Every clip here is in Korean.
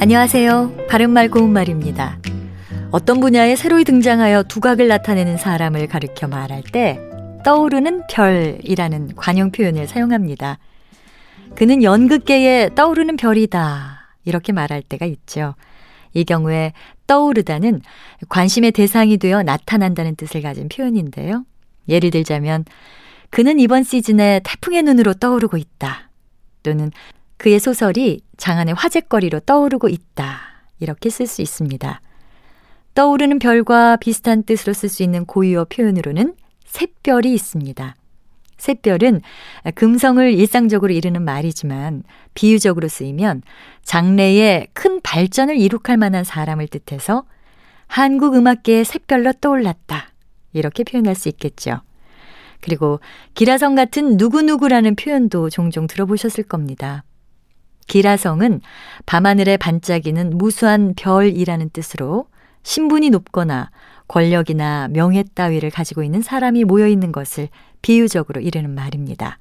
안녕하세요. 바른말 고운말입니다. 어떤 분야에 새로이 등장하여 두각을 나타내는 사람을 가리켜 말할 때 떠오르는 별이라는 관용 표현을 사용합니다. 그는 연극계에 떠오르는 별이다. 이렇게 말할 때가 있죠. 이 경우에 떠오르다는 관심의 대상이 되어 나타난다는 뜻을 가진 표현인데요. 예를 들자면 그는 이번 시즌에 태풍의 눈으로 떠오르고 있다. 또는 그의 소설이 장안의 화제거리로 떠오르고 있다. 이렇게 쓸 수 있습니다. 떠오르는 별과 비슷한 뜻으로 쓸 수 있는 고유어 표현으로는 샛별이 있습니다. 샛별은 금성을 일상적으로 이르는 말이지만 비유적으로 쓰이면 장래에 큰 발전을 이룩할 만한 사람을 뜻해서 한국 음악계의 샛별로 떠올랐다. 이렇게 표현할 수 있겠죠. 그리고 기라성 같은 누구누구라는 표현도 종종 들어보셨을 겁니다. 기라성은 밤하늘에 반짝이는 무수한 별이라는 뜻으로 신분이 높거나 권력이나 명예 따위를 가지고 있는 사람이 모여 있는 것을 비유적으로 이르는 말입니다.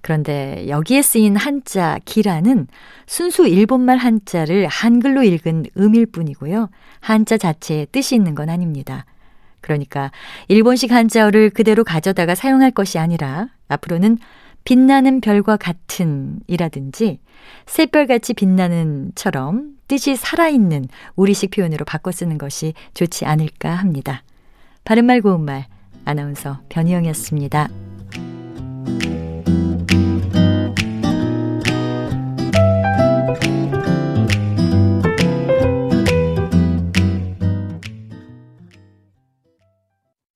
그런데 여기에 쓰인 한자 기라는 순수 일본말 한자를 한글로 읽은 음일 뿐이고요. 한자 자체에 뜻이 있는 건 아닙니다. 그러니까 일본식 한자어를 그대로 가져다가 사용할 것이 아니라 앞으로는 빛나는 별과 같은 이라든지 샛별같이 빛나는 처럼 뜻이 살아있는 우리식 표현으로 바꿔 쓰는 것이 좋지 않을까 합니다. 바른말 고운말 아나운서 변희영이었습니다.